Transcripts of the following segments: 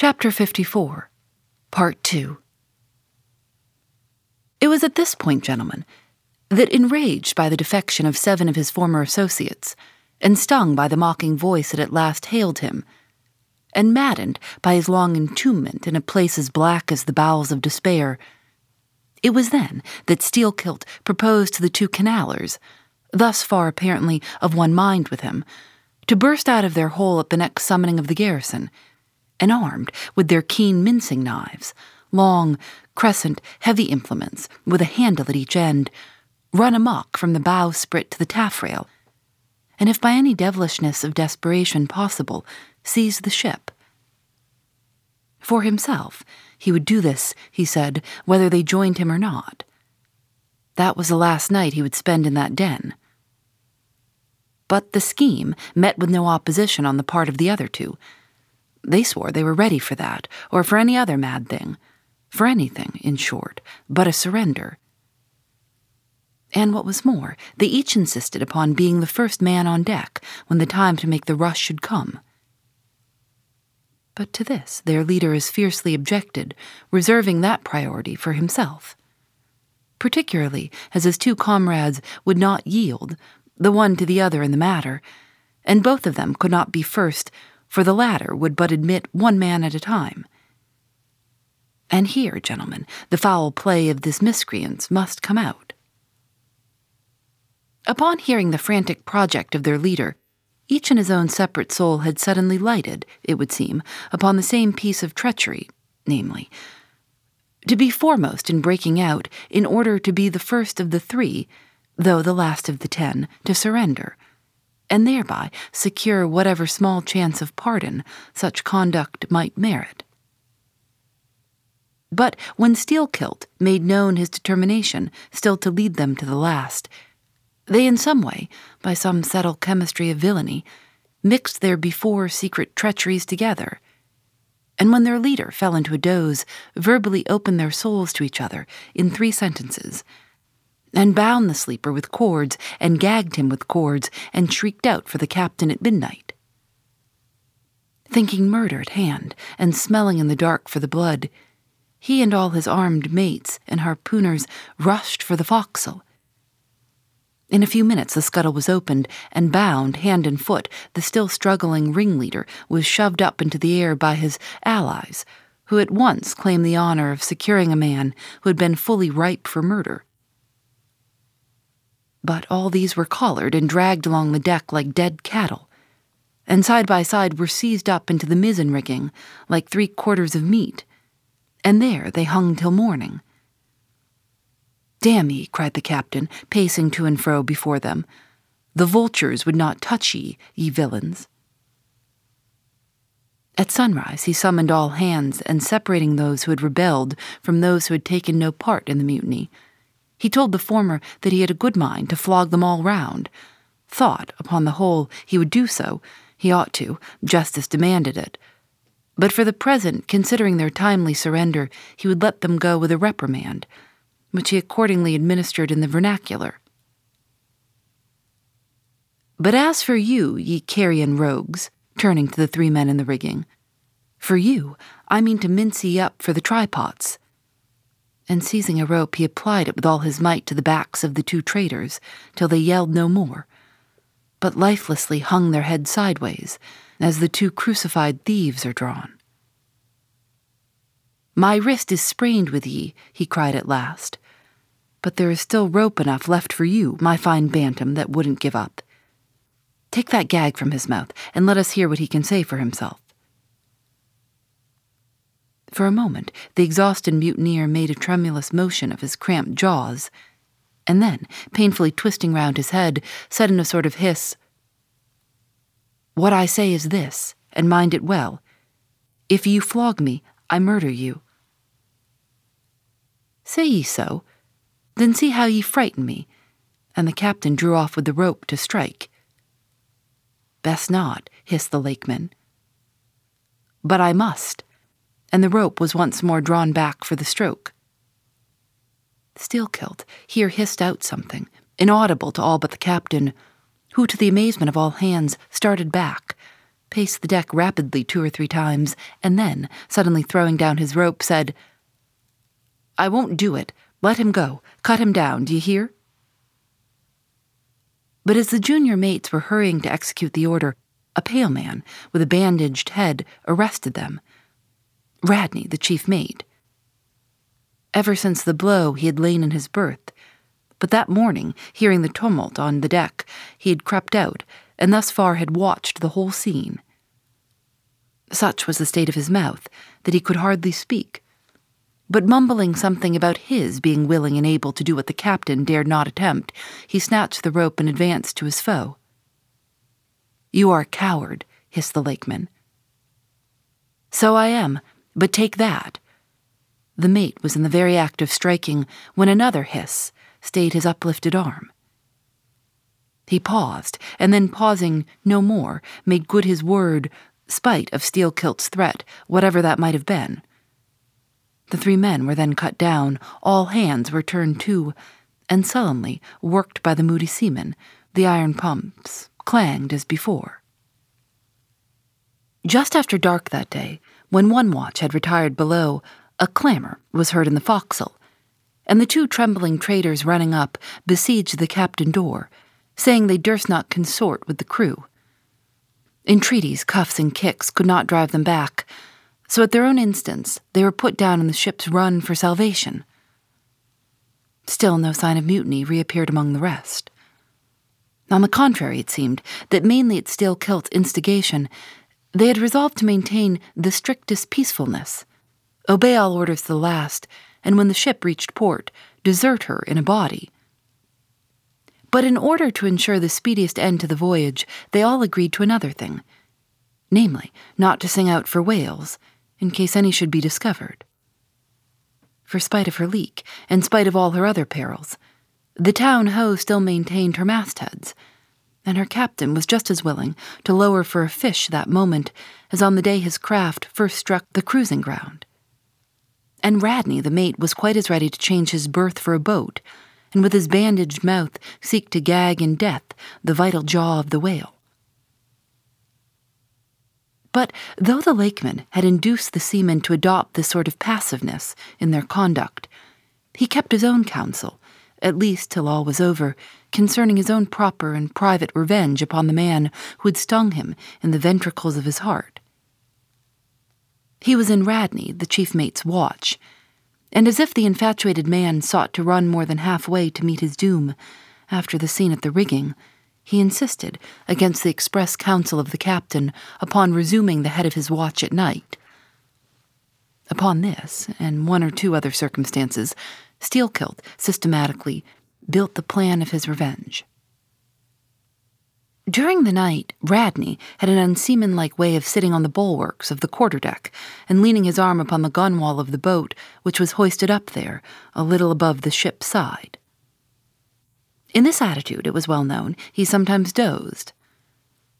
Chapter 54, Part 2. It was at this point, gentlemen, that enraged by the defection of seven of his former associates, and stung by the mocking voice that at last hailed him, and maddened by his long entombment in a place as black as the bowels of despair, it was then that Steelkilt proposed to the two canallers, thus far apparently of one mind with him, to burst out of their hole at the next summoning of the garrison, and armed with their keen mincing knives, long, crescent, heavy implements with a handle at each end, run amok from the bowsprit to the taffrail, and if by any devilishness of desperation possible, seize the ship. For himself, he would do this, he said, whether they joined him or not. That was the last night he would spend in that den. But the scheme met with no opposition on the part of the other two. They swore they were ready for that, or for any other mad thing. For anything, in short, but a surrender. And what was more, they each insisted upon being the first man on deck when the time to make the rush should come. But to this their leader as fiercely objected, reserving that priority for himself. Particularly as his two comrades would not yield, the one to the other in the matter, and both of them could not be first, for the ladder would but admit one man at a time. And here, gentlemen, the foul play of this miscreants must come out. Upon hearing the frantic project of their leader, each in his own separate soul had suddenly lighted, it would seem, upon the same piece of treachery, namely, to be foremost in breaking out in order to be the first of the three, though the last of the ten, to surrender, and thereby secure whatever small chance of pardon such conduct might merit. But when Steelkilt made known his determination still to lead them to the last, they in some way, by some subtle chemistry of villainy, mixed their before secret treacheries together, and when their leader fell into a doze, verbally opened their souls to each other in three sentences, and bound the sleeper with cords, and gagged him with cords, and shrieked out for the captain at midnight. Thinking murder at hand, and smelling in the dark for the blood, he and all his armed mates and harpooners rushed for the forecastle in a few minutes, the scuttle was opened, and bound hand and foot, the still struggling ringleader was shoved up into the air by his allies, who at once claimed the honor of securing a man who had been fully ripe for murder. But all these were collared and dragged along the deck like dead cattle, and side by side were seized up into the mizzen rigging like three quarters of meat, and there they hung till morning Damn ye, cried the captain, pacing to and fro before them. The vultures would not touch ye, ye villains. At sunrise, he summoned all hands, and separating those who had rebelled from those who had taken no part in the mutiny, he told the former that he had a good mind to flog them all round. Thought, upon the whole, he would do so. He ought to. Justice demanded it. But for the present, considering their timely surrender, he would let them go with a reprimand which he accordingly administered in the vernacular. But as for you, ye carrion rogues, turning to the three men in the rigging, for you I mean to mince ye up for the trypots. And seizing a rope, he applied it with all his might to the backs of the two traitors, till they yelled no more, but lifelessly hung their heads sideways, as the two crucified thieves are drawn. My wrist is sprained with ye, he cried at last. But there is still rope enough left for you, my fine bantam that wouldn't give up. Take that gag from his mouth, and let us hear what he can say for himself. For a moment, the exhausted mutineer made a tremulous motion of his cramped jaws, and then, painfully twisting round his head, said in a sort of hiss, What I say is this, and mind it well. If you flog me, I murder you. Say ye so? Then see how ye frighten me. And the captain drew off with the rope to strike. Best not, hissed the lakeman. But I must. And the rope was once more drawn back for the stroke. Steelkilt here hissed out something, inaudible to all but the captain, who, to the amazement of all hands, started back, paced the deck rapidly two or three times, and then, suddenly throwing down his rope, said, I won't do it. Let him go. Cut him down, do you hear? But as the junior mates were hurrying to execute the order, a pale man with a bandaged head arrested them. Radney, the chief mate. Ever since the blow, he had lain in his berth. But that morning, hearing the tumult on the deck, he had crept out, and thus far had watched the whole scene. Such was the state of his mouth that he could hardly speak. But mumbling something about his being willing and able to do what the captain dared not attempt, he snatched the rope and advanced to his foe. You are a coward, hissed the lakeman. So I am, but take that. The mate was in the very act of striking when another hiss stayed his uplifted arm. He paused, and then pausing no more, made good his word, spite of Steelkilt's threat, whatever that might have been. The three men were then cut down, all hands were turned to, and sullenly, worked by the moody seamen, the iron pumps clanged as before. Just after dark that day, when one watch had retired below, a clamour was heard in the forecastle, and the two trembling traders running up besieged the cabin door, saying they durst not consort with the crew. Entreaties, cuffs, and kicks could not drive them back, so at their own instance they were put down in the ship's run for salvation. Still no sign of mutiny reappeared among the rest. On the contrary, it seemed that mainly at Steelkilt's instigation, they had resolved to maintain the strictest peacefulness, obey all orders the last, and when the ship reached port, desert her in a body. But in order to ensure the speediest end to the voyage, they all agreed to another thing namely, not to sing out for whales, in case any should be discovered. For spite of her leak, and spite of all her other perils, the town ho still maintained her mastheads, and her captain was just as willing to lower for a fish that moment as on the day his craft first struck the cruising ground and Radney, the mate, was quite as ready to change his berth for a boat, and with his bandaged mouth seek to gag in death the vital jaw of the whale. But though the lakeman had induced the seamen to adopt this sort of passiveness in their conduct, he kept his own counsel, at least till all was over, concerning his own proper and private revenge upon the man who had stung him in the ventricles of his heart. He was in Radney, the chief mate's watch, and as if the infatuated man sought to run more than halfway to meet his doom, after the scene at the rigging, he insisted, against the express counsel of the captain, upon resuming the head of his watch at night. Upon this, and one or two other circumstances, Steelkilt systematically built the plan of his revenge. During the night, Radney had an unseamanlike way of sitting on the bulwarks of the quarterdeck and leaning his arm upon the gunwale of the boat, which was hoisted up there, a little above the ship's side. In this attitude, it was well known, he sometimes dozed.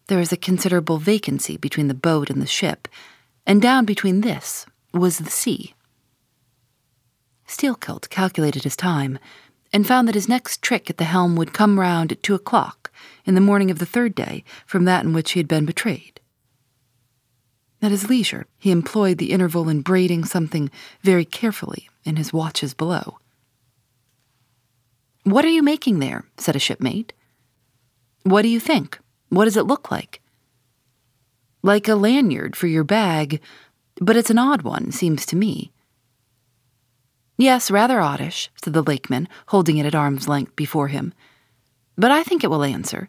There was a considerable vacancy between the boat and the ship, and down between this was the sea. Steelkilt calculated his time, and found that his next trick at the helm would come round at two o'clock in the morning of the third day from that in which he had been betrayed. At his leisure, he employed the interval in braiding something very carefully in his watches below. What are you making there? said a shipmate. What do you think? What does it look like? Like a lanyard for your bag, but it's an odd one, seems to me. Yes, rather oddish, said the lakeman, holding it at arm's length before him. But I think it will answer.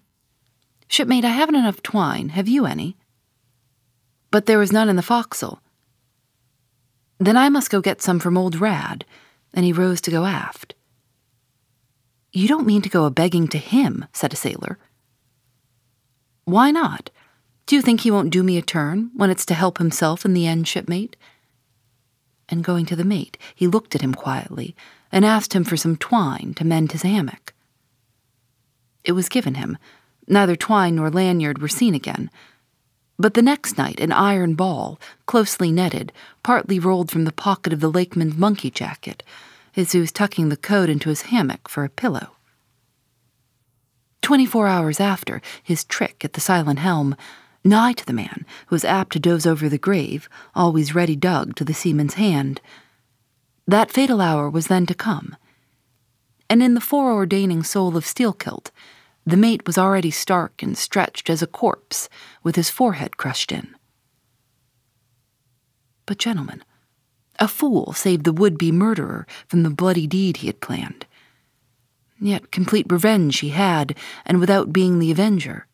Shipmate, I haven't enough twine. Have you any? But there was none in the forecastle. Then I must go get some from old Rad, and he rose to go aft. You don't mean to go a begging to him, said a sailor. Why not? Do you think he won't do me a turn when it's to help himself in the end, shipmate? And going to the mate, he looked at him quietly and asked him for some twine to mend his hammock. It was given him, Neither twine nor lanyard were seen again. But the next night, an iron ball, closely netted, partly rolled from the pocket of the lakeman's monkey jacket, as he was tucking the coat into his hammock for a pillow. Twenty four hours after his trick at the silent helm, nigh to the man who was apt to doze over the grave, always ready dug to the seaman's hand. That fatal hour was then to come. And in the foreordaining soul of Steelkilt, the mate was already stark and stretched as a corpse, with his forehead crushed in. But, gentlemen, a fool saved the would be murderer from the bloody deed he had planned. Yet complete revenge he had, and without being the avenger.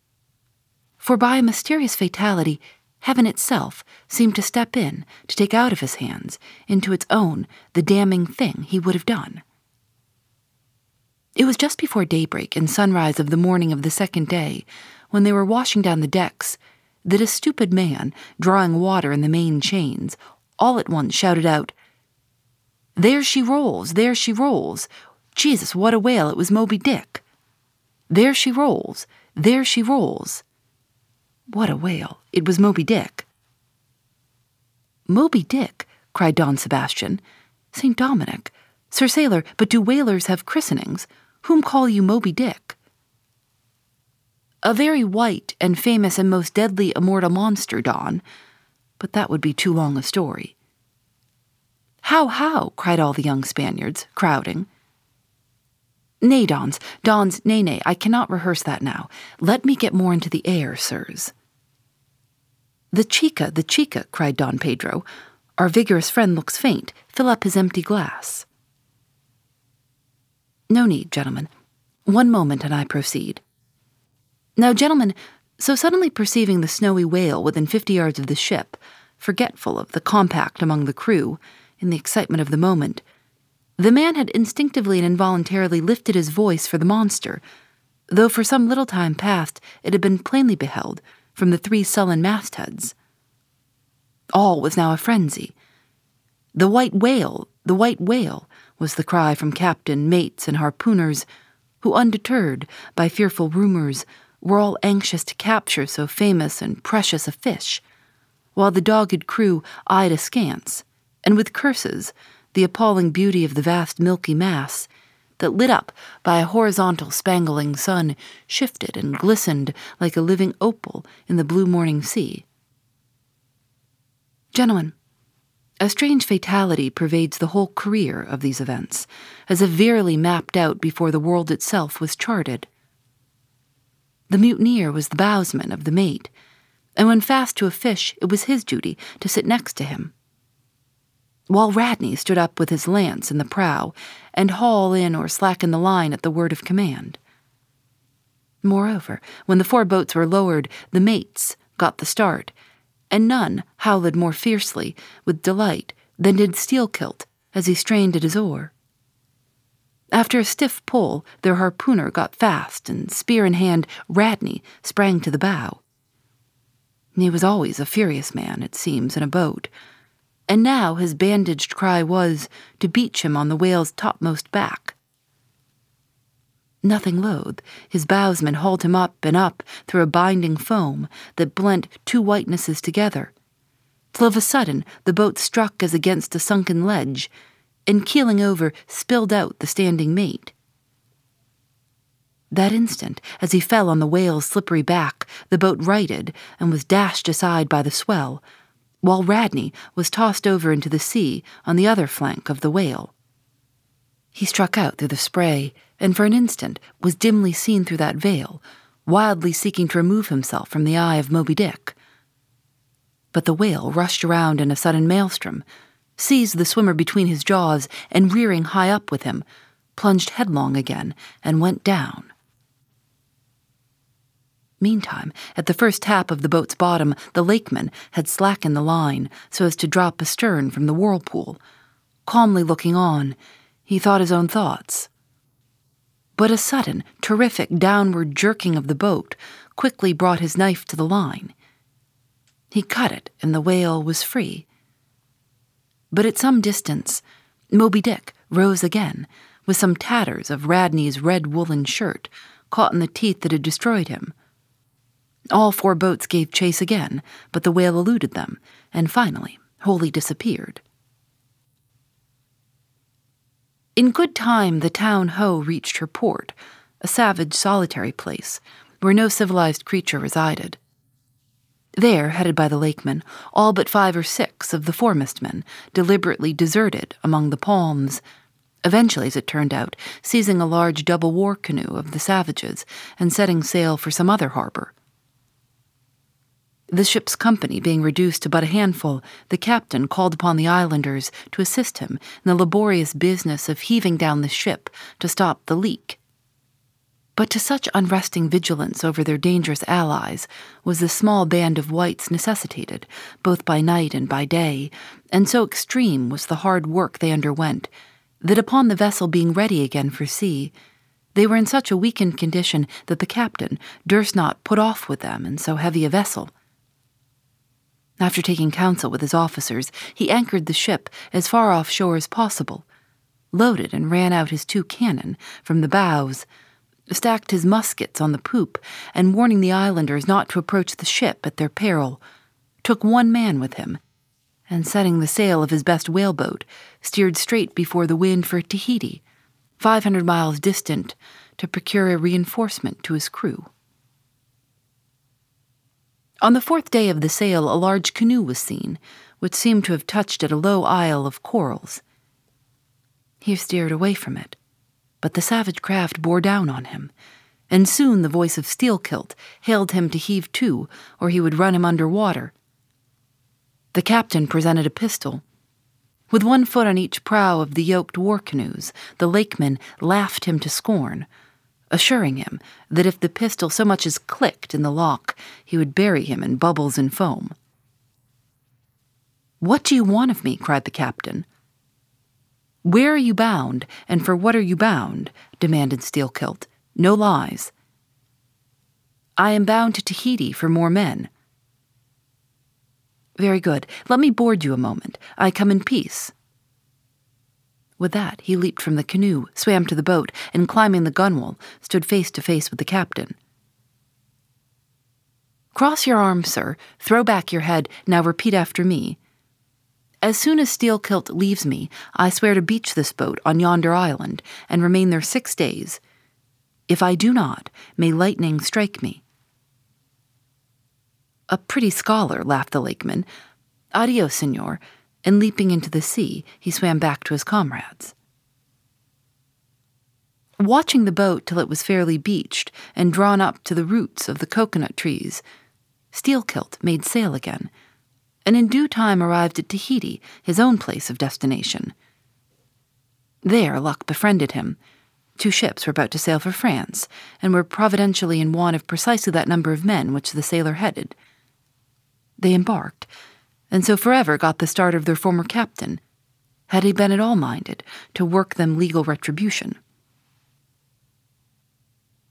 For by a mysterious fatality, heaven itself seemed to step in to take out of his hands, into its own, the damning thing he would have done. It was just before daybreak and sunrise of the morning of the second day, when they were washing down the decks, that a stupid man, drawing water in the main chains, all at once shouted out, There she rolls, there she rolls. Jesus, what a whale, it was Moby Dick. There she rolls, there she rolls. What a whale, it was Moby Dick. Moby Dick, cried Don Sebastian. St. Dominic, Sir Sailor, but do whalers have christenings? Whom call you Moby Dick? A very white and famous and most deadly immortal monster, Don, but that would be too long a story. How, how? cried all the young Spaniards, crowding. Nay, Dons, Dons, nay, nay, I cannot rehearse that now. Let me get more into the air, sirs. The chica, the chica, cried Don Pedro. Our vigorous friend looks faint. Fill up his empty glass. No need, gentlemen. One moment and I proceed. Now, gentlemen, so suddenly perceiving the snowy whale within fifty yards of the ship, forgetful of the compact among the crew, in the excitement of the moment, the man had instinctively and involuntarily lifted his voice for the monster, though for some little time past it had been plainly beheld from the three sullen mastheads. All was now a frenzy. The white whale, the white whale, was the cry from captain, mates, and harpooners, who, undeterred by fearful rumors, were all anxious to capture so famous and precious a fish, while the dogged crew eyed askance, and with curses, the appalling beauty of the vast milky mass that, lit up by a horizontal spangling sun, shifted and glistened like a living opal in the blue morning sea. Gentlemen, a strange fatality pervades the whole career of these events, as if verily mapped out before the world itself was charted. The mutineer was the bowsman of the mate, and when fast to a fish, it was his duty to sit next to him. While Radney stood up with his lance in the prow and haul in or slacken the line at the word of command. Moreover, when the four boats were lowered, the mates got the start and none howled more fiercely with delight than did Steelkilt as he strained at his oar. After a stiff pull, their harpooner got fast, and spear in hand, Radney sprang to the bow. He was always a furious man, it seems, in a boat, and now his bandaged cry was to beach him on the whale's topmost back. Nothing loath, his bowsman hauled him up and up through a binding foam that blent two whitenesses together, till of a sudden the boat struck as against a sunken ledge, and keeling over, spilled out the standing mate. That instant, as he fell on the whale's slippery back, the boat righted and was dashed aside by the swell, while Radney was tossed over into the sea on the other flank of the whale. He struck out through the spray, and for an instant was dimly seen through that veil, wildly seeking to remove himself from the eye of Moby Dick. But the whale rushed around in a sudden maelstrom, seized the swimmer between his jaws, and rearing high up with him, plunged headlong again and went down. Meantime, at the first tap of the boat's bottom, the lakeman had slackened the line so as to drop astern from the whirlpool, calmly looking on he thought his own thoughts. But a sudden, terrific downward jerking of the boat quickly brought his knife to the line. He cut it, and the whale was free. But at some distance, Moby Dick rose again, with some tatters of Radney's red woolen shirt caught in the teeth that had destroyed him. All four boats gave chase again, but the whale eluded them, and finally wholly disappeared. In good time, the town Ho reached her port, a savage, solitary place where no civilized creature resided. There, headed by the lakemen, all but five or six of the foremast men deliberately deserted among the palms, eventually, as it turned out, seizing a large double war canoe of the savages and setting sail for some other harbor. The ship's company being reduced to but a handful, the captain called upon the islanders to assist him in the laborious business of heaving down the ship to stop the leak. But to such unresting vigilance over their dangerous allies was the small band of whites necessitated, both by night and by day, and so extreme was the hard work they underwent, that upon the vessel being ready again for sea, they were in such a weakened condition that the captain durst not put off with them in so heavy a vessel. After taking counsel with his officers, he anchored the ship as far offshore as possible, loaded and ran out his two cannon from the bows, stacked his muskets on the poop, and warning the islanders not to approach the ship at their peril, took one man with him, and setting the sail of his best whaleboat, steered straight before the wind for Tahiti, five hundred miles distant, to procure a reinforcement to his crew. On the fourth day of the sail, a large canoe was seen, which seemed to have touched at a low isle of corals. He steered away from it, but the savage craft bore down on him, and soon the voice of Steelkilt hailed him to heave to, or he would run him under water. The captain presented a pistol. With one foot on each prow of the yoked war canoes, the lakemen laughed him to scorn assuring him that if the pistol so much as clicked in the lock, he would bury him in bubbles and foam. What do you want of me? cried the captain. Where are you bound, and for what are you bound? demanded Steelkilt. No lies. I am bound to Tahiti for more men. Very good. Let me board you a moment. I come in peace. With that, he leaped from the canoe, swam to the boat, and climbing the gunwale, stood face to face with the captain. Cross your arms, sir, throw back your head, now repeat after me. As soon as Steel Kilt leaves me, I swear to beach this boat on yonder island, and remain there six days. If I do not, may lightning strike me. A pretty scholar, laughed the lakeman. Adios, senor and leaping into the sea, he swam back to his comrades. Watching the boat till it was fairly beached and drawn up to the roots of the coconut trees, Steelkilt made sail again, and in due time arrived at Tahiti, his own place of destination. There, luck befriended him. Two ships were about to sail for France, and were providentially in want of precisely that number of men which the sailor headed. They embarked, and so forever got the start of their former captain, had he been at all minded to work them legal retribution.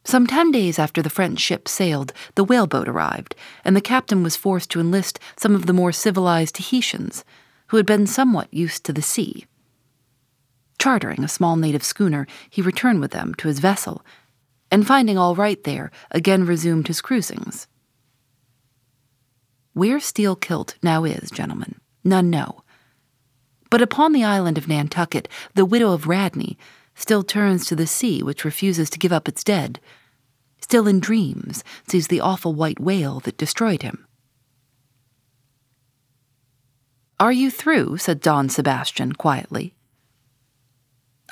Some ten days after the French ship sailed, the whaleboat arrived, and the captain was forced to enlist some of the more civilized Tahitians, who had been somewhat used to the sea. Chartering a small native schooner, he returned with them to his vessel, and finding all right there, again resumed his cruisings. Where Steel Kilt now is, gentlemen, none know. But upon the island of Nantucket, the widow of Radney still turns to the sea which refuses to give up its dead, still in dreams sees the awful white whale that destroyed him. Are you through? said Don Sebastian quietly.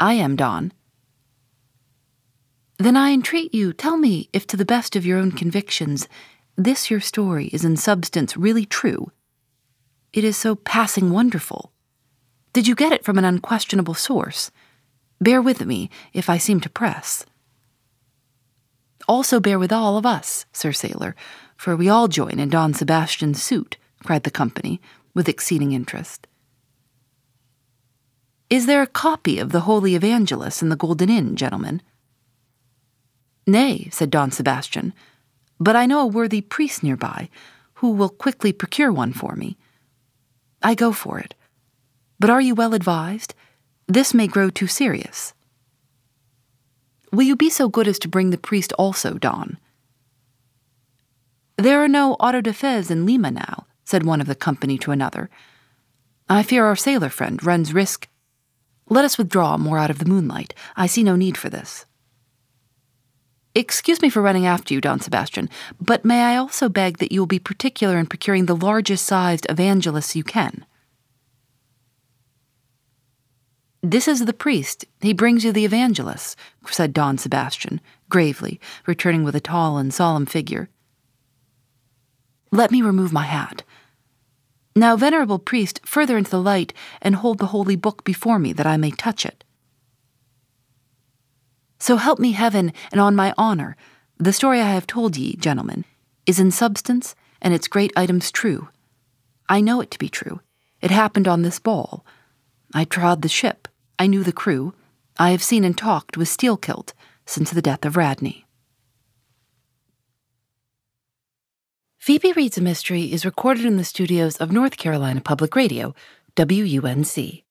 I am, Don. Then I entreat you, tell me if, to the best of your own convictions, this your story is in substance really true. It is so passing wonderful. Did you get it from an unquestionable source? Bear with me if I seem to press. Also bear with all of us, Sir Sailor, for we all join in Don Sebastian's suit, cried the company, with exceeding interest. Is there a copy of the Holy Evangelist in the Golden Inn, gentlemen? Nay, said Don Sebastian, but I know a worthy priest nearby who will quickly procure one for me. I go for it. But are you well advised? This may grow too serious. Will you be so good as to bring the priest also, Don? There are no auto de fes in Lima now, said one of the company to another. I fear our sailor friend runs risk. Let us withdraw more out of the moonlight. I see no need for this. Excuse me for running after you, Don Sebastian, but may I also beg that you will be particular in procuring the largest sized evangelists you can? This is the priest. He brings you the evangelists, said Don Sebastian, gravely, returning with a tall and solemn figure. Let me remove my hat. Now, venerable priest, further into the light, and hold the holy book before me that I may touch it. So help me heaven, and on my honor, the story I have told ye, gentlemen, is in substance and its great items true. I know it to be true. It happened on this ball. I trod the ship. I knew the crew. I have seen and talked with Steelkilt since the death of Radney. Phoebe Reads a Mystery is recorded in the studios of North Carolina Public Radio, WUNC.